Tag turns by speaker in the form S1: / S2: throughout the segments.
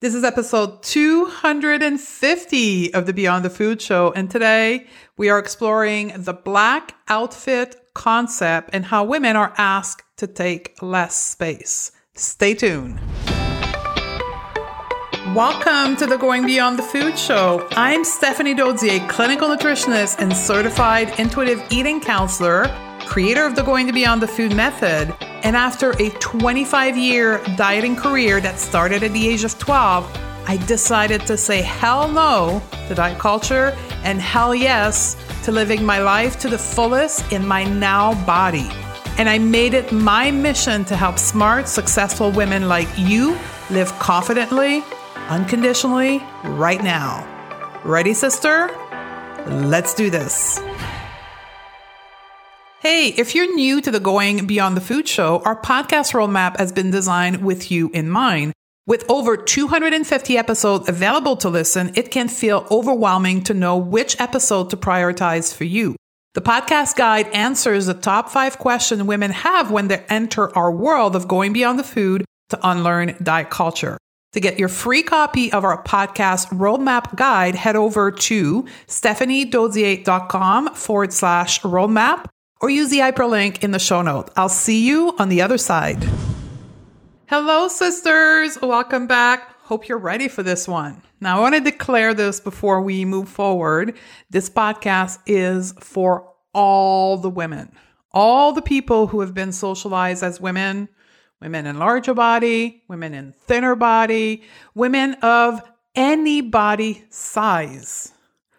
S1: This is episode 250 of the Beyond the Food Show, and today we are exploring the black outfit concept and how women are asked to take less space. Stay tuned. Welcome to the Going Beyond the Food Show. I'm Stephanie Dodier, clinical nutritionist and certified intuitive eating counselor, creator of the Going to Beyond the Food method. And after a 25 year dieting career that started at the age of 12, I decided to say hell no to diet culture and hell yes to living my life to the fullest in my now body. And I made it my mission to help smart, successful women like you live confidently, unconditionally, right now. Ready, sister? Let's do this. Hey, if you're new to the Going Beyond the Food Show, our podcast roadmap has been designed with you in mind. With over 250 episodes available to listen, it can feel overwhelming to know which episode to prioritize for you. The podcast guide answers the top five questions women have when they enter our world of going beyond the food to unlearn diet culture. To get your free copy of our podcast roadmap guide, head over to stephaniedodier.com forward slash roadmap or use the hyperlink in the show note. I'll see you on the other side. Hello, sisters. Welcome back. Hope you're ready for this one. Now, I want to declare this before we move forward. This podcast is for all the women, all the people who have been socialized as women, women in larger body, women in thinner body, women of any body size.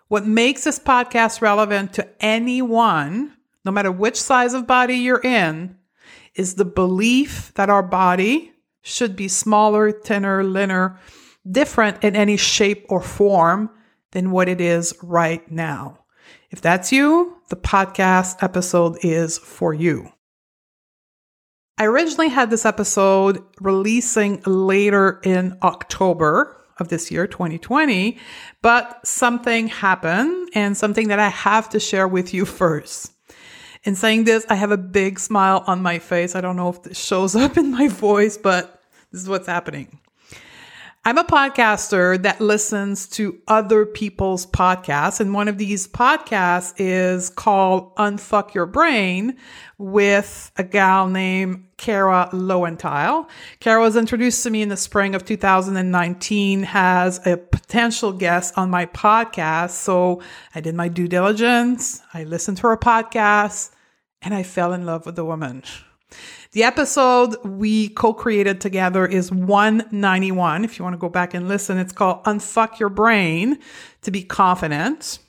S1: What makes this podcast relevant to anyone no matter which size of body you're in, is the belief that our body should be smaller, thinner, leaner, different in any shape or form than what it is right now. If that's you, the podcast episode is for you. I originally had this episode releasing later in October of this year, 2020, but something happened and something that I have to share with you first. In saying this, I have a big smile on my face. I don't know if this shows up in my voice, but this is what's happening. I'm a podcaster that listens to other people's podcasts. And one of these podcasts is called Unfuck Your Brain with a gal named Kara Loewentheil. Kara was introduced to me in the spring of 2019 as a potential guest on my podcast. So I did my due diligence. I listened to her podcast and I fell in love with the woman. The episode we co created together is 191. If you want to go back and listen, it's called Unfuck Your Brain to Be Confident.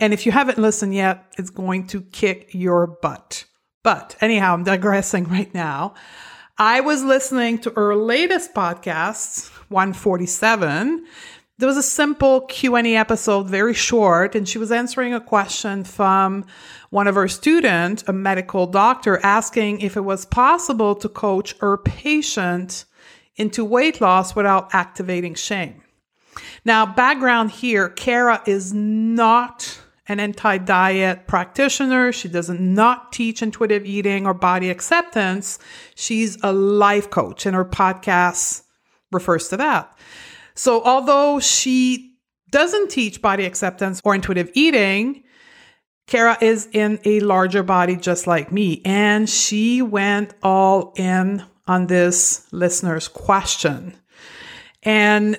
S1: And if you haven't listened yet, it's going to kick your butt. But anyhow, I'm digressing right now. I was listening to her latest podcast, 147, there was a simple q&a episode very short and she was answering a question from one of her students a medical doctor asking if it was possible to coach her patient into weight loss without activating shame. Now background here kara is not an anti-diet practitioner. She doesn't not teach intuitive eating or body acceptance. She's a life coach and her podcast refers to that so, although she doesn't teach body acceptance or intuitive eating, Kara is in a larger body just like me, and she went all in on this listener's question. And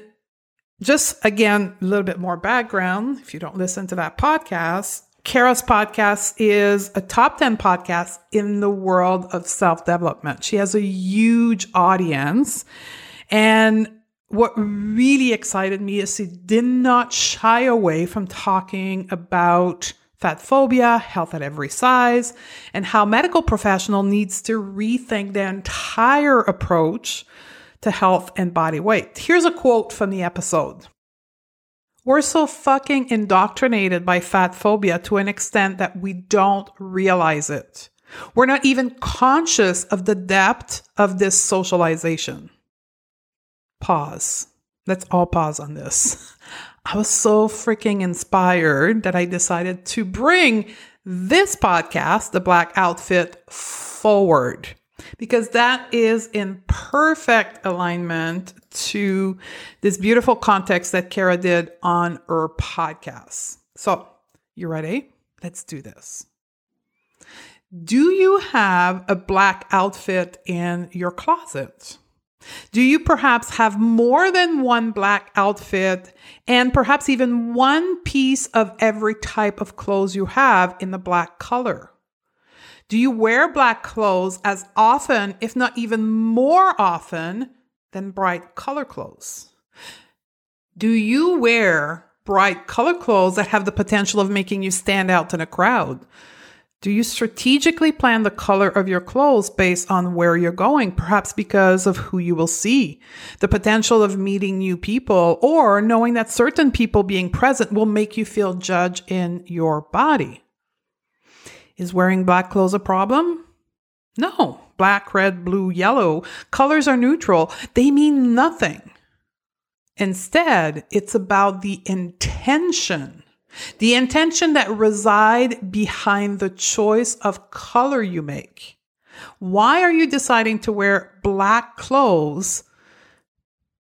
S1: just again, a little bit more background if you don't listen to that podcast. Kara's podcast is a top 10 podcast in the world of self development. She has a huge audience. And what really excited me is he did not shy away from talking about fat phobia, health at every size, and how medical professional needs to rethink their entire approach to health and body weight. Here's a quote from the episode. We're so fucking indoctrinated by fat phobia to an extent that we don't realize it. We're not even conscious of the depth of this socialization pause. Let's all pause on this. I was so freaking inspired that I decided to bring this podcast, The Black Outfit, forward. because that is in perfect alignment to this beautiful context that Kara did on her podcast. So, you ready? Let's do this. Do you have a black outfit in your closet? Do you perhaps have more than one black outfit and perhaps even one piece of every type of clothes you have in the black color? Do you wear black clothes as often, if not even more often, than bright color clothes? Do you wear bright color clothes that have the potential of making you stand out in a crowd? Do you strategically plan the color of your clothes based on where you're going, perhaps because of who you will see, the potential of meeting new people, or knowing that certain people being present will make you feel judged in your body? Is wearing black clothes a problem? No. Black, red, blue, yellow. Colors are neutral. They mean nothing. Instead, it's about the intention. The intention that reside behind the choice of color you make. Why are you deciding to wear black clothes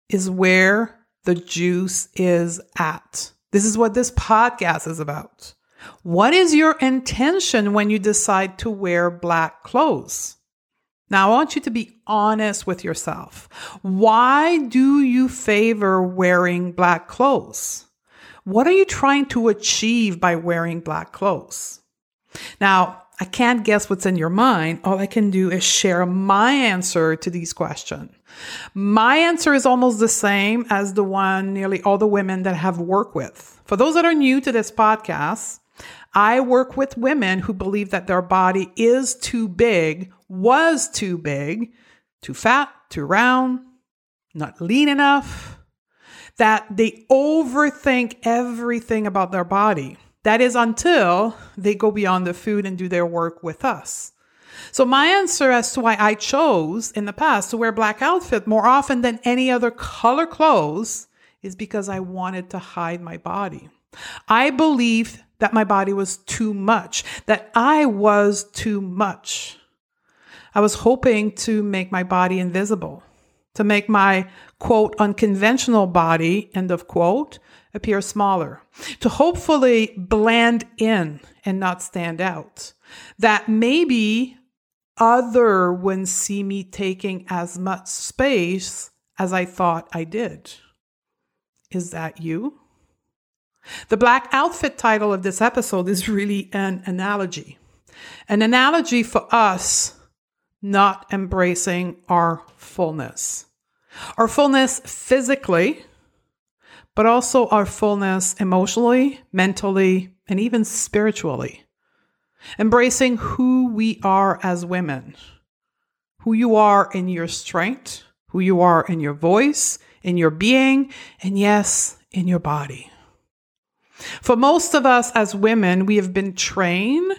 S1: is where the juice is at. This is what this podcast is about. What is your intention when you decide to wear black clothes? Now, I want you to be honest with yourself. Why do you favor wearing black clothes? What are you trying to achieve by wearing black clothes? Now, I can't guess what's in your mind. All I can do is share my answer to these questions. My answer is almost the same as the one nearly all the women that have worked with. For those that are new to this podcast, I work with women who believe that their body is too big, was too big, too fat, too round, not lean enough, that they overthink everything about their body. That is until they go beyond the food and do their work with us. So my answer as to why I chose in the past to wear black outfit more often than any other color clothes is because I wanted to hide my body. I believed that my body was too much, that I was too much. I was hoping to make my body invisible, to make my quote unconventional body, end of quote, appear smaller, to hopefully blend in and not stand out. That maybe other wouldn't see me taking as much space as I thought I did. Is that you? The black outfit title of this episode is really an analogy. An analogy for us not embracing our fullness. Our fullness physically, but also our fullness emotionally, mentally, and even spiritually. Embracing who we are as women, who you are in your strength, who you are in your voice, in your being, and yes, in your body. For most of us as women, we have been trained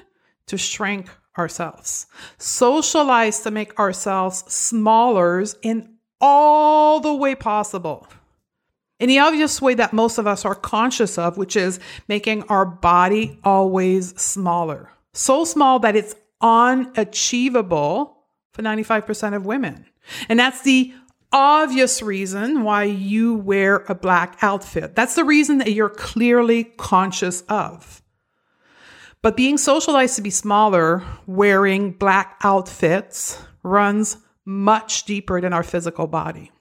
S1: to shrink ourselves, Socialize to make ourselves smaller in all the way possible. In the obvious way that most of us are conscious of, which is making our body always smaller. So small that it's unachievable for 95% of women. And that's the obvious reason why you wear a black outfit. That's the reason that you're clearly conscious of. But being socialized to be smaller, wearing black outfits runs much deeper than our physical body.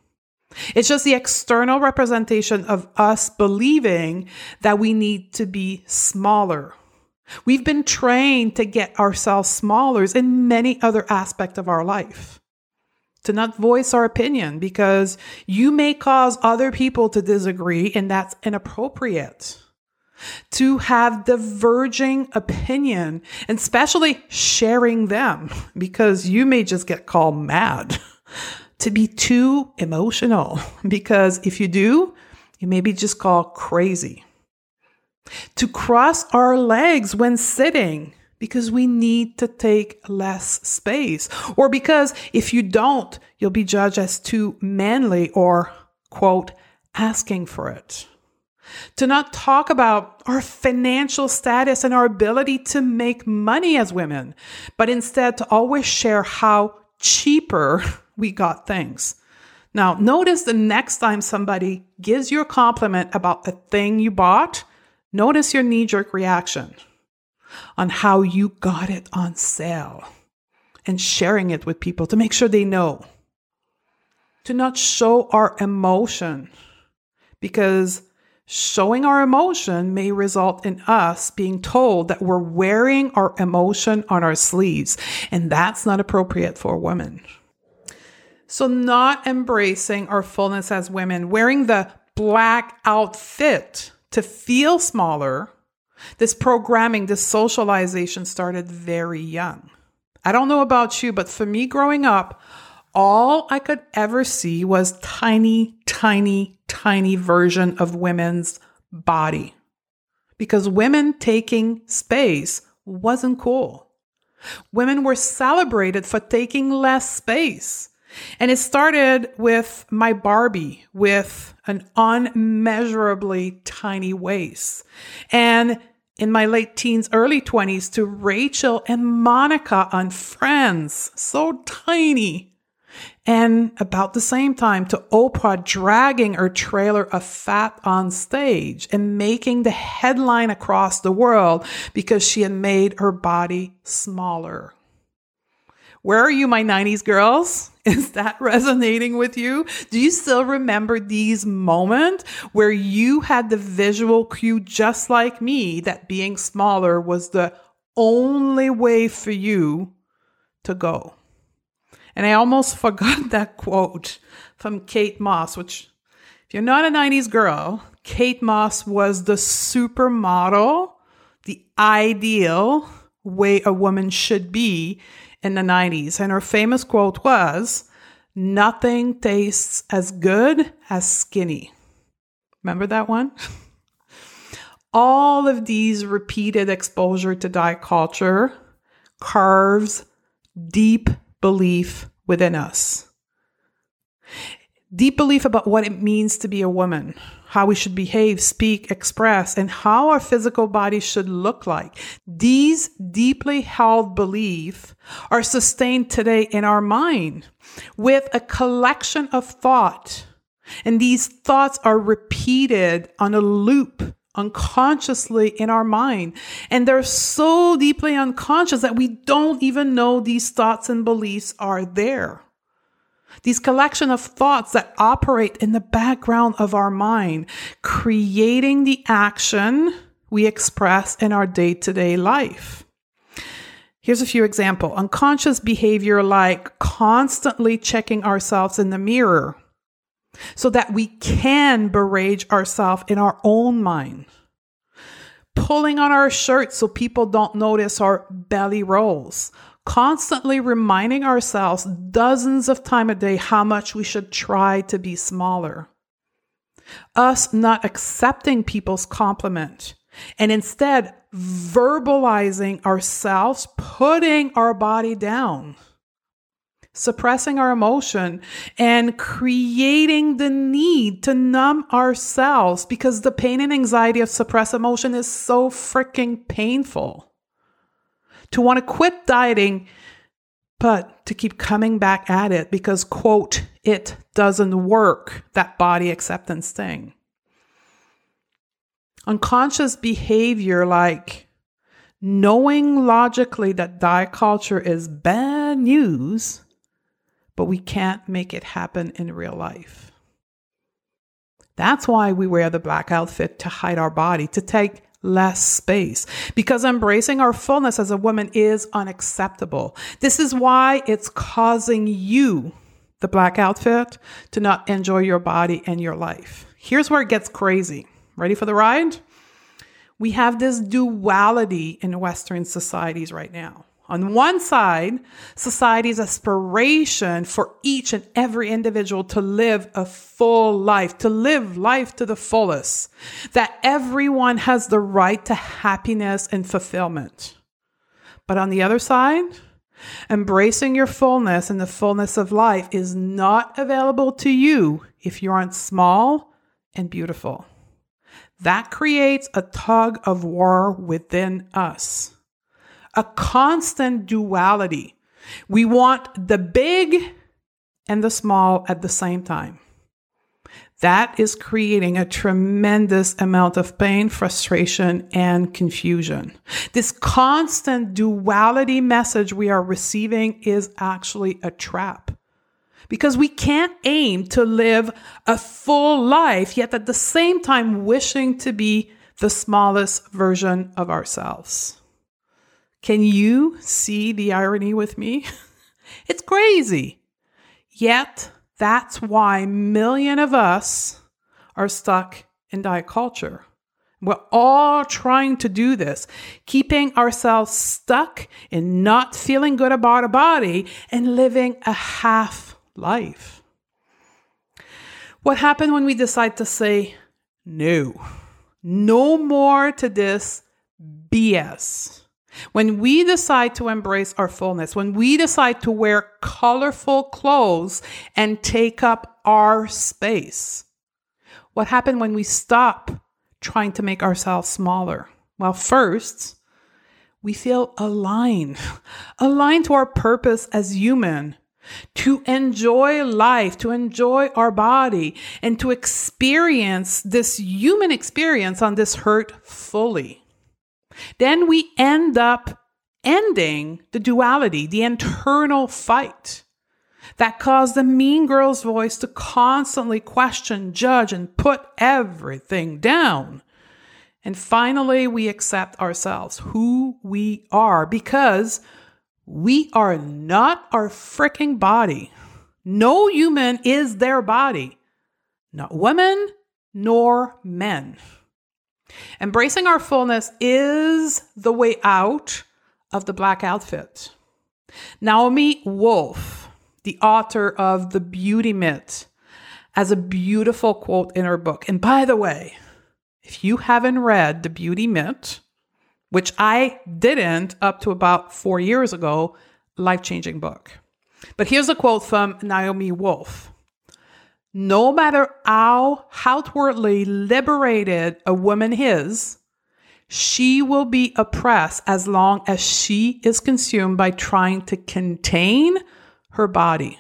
S1: It's just the external representation of us believing that we need to be smaller. We've been trained to get ourselves smaller in many other aspects of our life to not voice our opinion because you may cause other people to disagree and that's inappropriate. To have diverging opinion and especially sharing them because you may just get called mad. to be too emotional because if you do, you may be just called crazy. To cross our legs when sitting because we need to take less space, or because if you don't, you'll be judged as too manly or, quote, asking for it. To not talk about our financial status and our ability to make money as women, but instead to always share how cheaper we got things. Now, notice the next time somebody gives you a compliment about a thing you bought, notice your knee jerk reaction on how you got it on sale and sharing it with people to make sure they know. To not show our emotion because showing our emotion may result in us being told that we're wearing our emotion on our sleeves, and that's not appropriate for women. So, not embracing our fullness as women, wearing the black outfit to feel smaller, this programming, this socialization started very young. I don't know about you, but for me growing up, all I could ever see was tiny, tiny, tiny version of women's body. Because women taking space wasn't cool. Women were celebrated for taking less space. And it started with my Barbie with an unmeasurably tiny waist. And in my late teens, early 20s to Rachel and Monica on Friends, so tiny. And about the same time to Oprah dragging her trailer of fat on stage and making the headline across the world because she had made her body smaller. Where are you, my 90s girls? Is that resonating with you? Do you still remember these moments where you had the visual cue, just like me, that being smaller was the only way for you to go? And I almost forgot that quote from Kate Moss, which, if you're not a 90s girl, Kate Moss was the supermodel, the ideal way a woman should be in the 90s. And her famous quote was, Nothing tastes as good as skinny. Remember that one? All of these repeated exposure to diet culture carves deep belief within us. Deep belief about what it means to be a woman, how we should behave, speak, express, and how our physical body should look like. These deeply held beliefs are sustained today in our mind with a collection of thought. And these thoughts are repeated on a loop unconsciously in our mind. And they're so deeply unconscious that we don't even know these thoughts and beliefs are there. These collection of thoughts that operate in the background of our mind, creating the action we express in our day to day life. Here's a few examples. Unconscious behavior like constantly checking ourselves in the mirror so that we can berate ourselves in our own mind. Pulling on our shirts so people don't notice our belly rolls constantly reminding ourselves dozens of times a day how much we should try to be smaller. Us not accepting people's compliment and instead verbalizing ourselves, putting our body down, suppressing our emotion, and creating the need to numb ourselves because the pain and anxiety of suppressed emotion is so freaking painful to want to quit dieting, but to keep coming back at it because, quote, it doesn't work, that body acceptance thing. Unconscious behavior like knowing logically that diet culture is bad news, but we can't make it happen in real life. That's why we wear the black outfit to hide our body, to take less space because embracing our fullness as a woman is unacceptable. This is why it's causing you, the black outfit, to not enjoy your body and your life. Here's where it gets crazy. Ready for the ride? We have this duality in Western societies right now. On one side, society's aspiration for each and every individual to live a full life, to live life to the fullest, that everyone has the right to happiness and fulfillment. But on the other side, embracing your fullness and the fullness of life is not available to you if you aren't small and beautiful. That creates a tug of war within us a constant duality We want the big and the small at the same time. That is creating a tremendous amount of pain, frustration, and confusion. This constant duality message we are receiving is actually a trap because we can't aim to live a full life, yet at the same time wishing to be the smallest version of ourselves. Can you see the irony with me? it's crazy. Yet, that's why million of us are stuck in diet culture. We're all trying to do this, keeping ourselves stuck in not feeling good about our body and living a half life. What happened when we decide to say no? No more to this BS. When we decide to embrace our fullness, when we decide to wear colorful clothes and take up our space, what happened when we stop trying to make ourselves smaller? Well, first, we feel aligned, aligned to our purpose as human, to enjoy life, to enjoy our body, and to experience this human experience on this hurt fully. Then we end up ending the duality, the internal fight that caused the mean girl's voice to constantly question, judge, and put everything down. And finally, we accept ourselves, who we are, because we are not our freaking body. No human is their body, not women nor men. Embracing our fullness is the way out of the black outfit. Naomi Wolf, the author of The Beauty Myth, has a beautiful quote in her book. And by the way, if you haven't read The Beauty Myth, which I didn't up to about four years ago, life changing book. But here's a quote from Naomi Wolf No matter how outwardly liberated a woman is, she will be oppressed as long as she is consumed by trying to contain her body.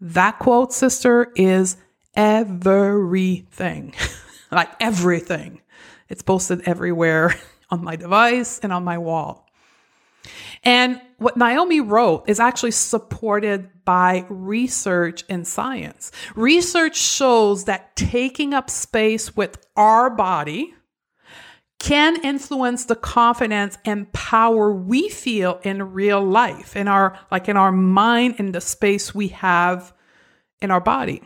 S1: That quote, sister, is everything. like everything. It's posted everywhere on my device and on my wall. And what Naomi wrote is actually supported by research and science. Research shows that taking up space with our body can influence the confidence and power we feel in real life, in our like in our mind, in the space we have in our body.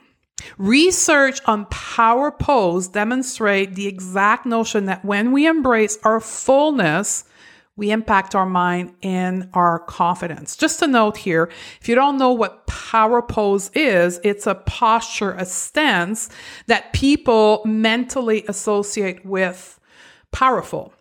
S1: Research on power pose demonstrate the exact notion that when we embrace our fullness, we impact our mind and our confidence. Just a note here, if you don't know what power pose is, it's a posture, a stance that people mentally associate with powerful.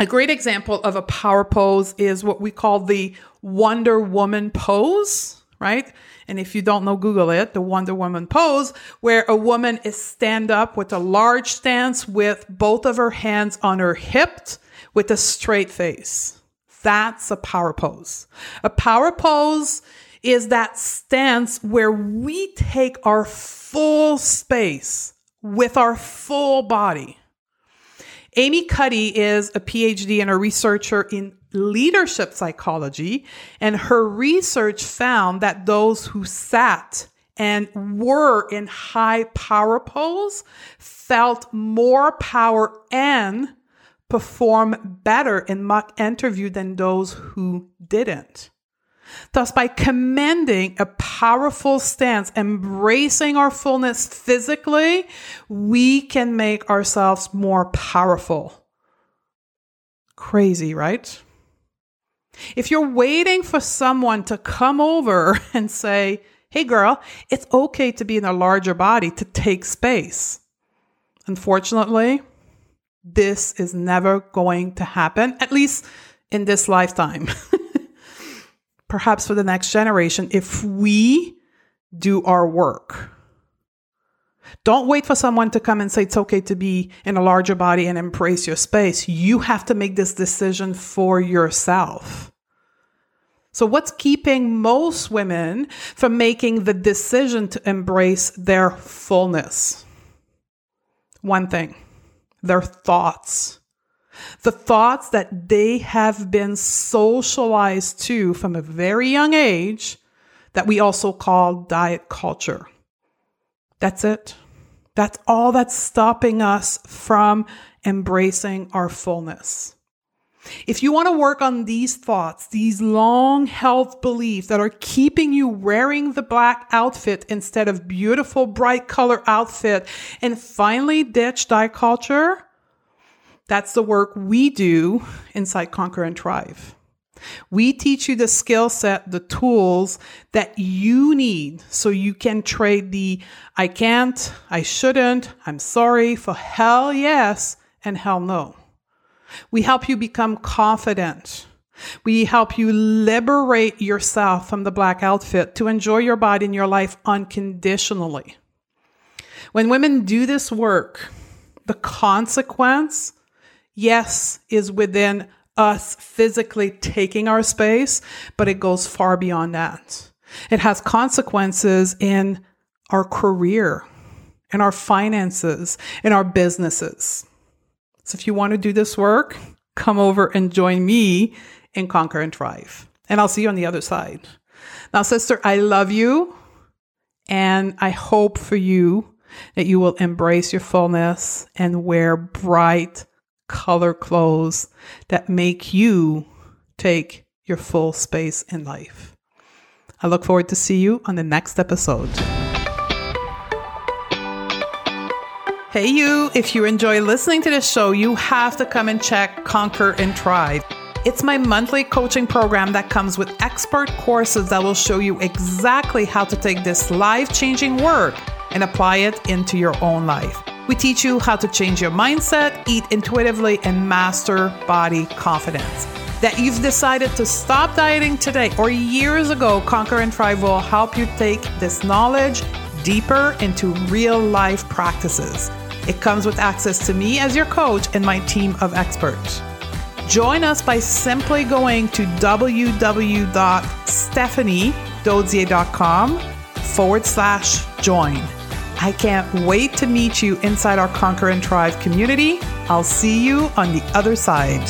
S1: A great example of a power pose is what we call the Wonder Woman pose, right? And if you don't know, Google it, the Wonder Woman pose, where a woman is stand up with a large stance with both of her hands on her hip with a straight face. That's a power pose. A power pose is that stance where we take our full space with our full body. Amy Cuddy is a PhD and a researcher in leadership psychology, and her research found that those who sat and were in high power pose felt more power and perform better in mock interview than those who didn't. Thus, by commending a powerful stance, embracing our fullness physically, we can make ourselves more powerful. Crazy, right? If you're waiting for someone to come over and say, hey girl, it's okay to be in a larger body to take space. Unfortunately, this is never going to happen, at least in this lifetime. Perhaps for the next generation, if we do our work. Don't wait for someone to come and say it's okay to be in a larger body and embrace your space. You have to make this decision for yourself. So, what's keeping most women from making the decision to embrace their fullness? One thing their thoughts. The thoughts that they have been socialized to from a very young age that we also call diet culture. That's it. That's all that's stopping us from embracing our fullness. If you want to work on these thoughts, these long held beliefs that are keeping you wearing the black outfit instead of beautiful bright color outfit and finally ditch diet culture, that's the work we do inside Conquer and Thrive. We teach you the skill set, the tools that you need so you can trade the I can't, I shouldn't, I'm sorry for hell yes and hell no. We help you become confident. We help you liberate yourself from the black outfit to enjoy your body and your life unconditionally. When women do this work, the consequence, yes, is within us physically taking our space, but it goes far beyond that. It has consequences in our career, in our finances, in our businesses. So if you want to do this work, come over and join me in Conquer and Thrive. And I'll see you on the other side. Now, sister, I love you. And I hope for you that you will embrace your fullness and wear bright, color clothes that make you take your full space in life. I look forward to see you on the next episode. Hey you, if you enjoy listening to this show, you have to come and check Conquer and Thrive. It's my monthly coaching program that comes with expert courses that will show you exactly how to take this life-changing work and apply it into your own life. We teach you how to change your mindset, eat intuitively, and master body confidence. That you've decided to stop dieting today or years ago, Conquer and Thrive will help you take this knowledge deeper into real life practices. It comes with access to me as your coach and my team of experts. Join us by simply going to www.stephaniedodier.com forward slash join. I can't wait to meet you inside our Conquer and Thrive community. I'll see you on the other side.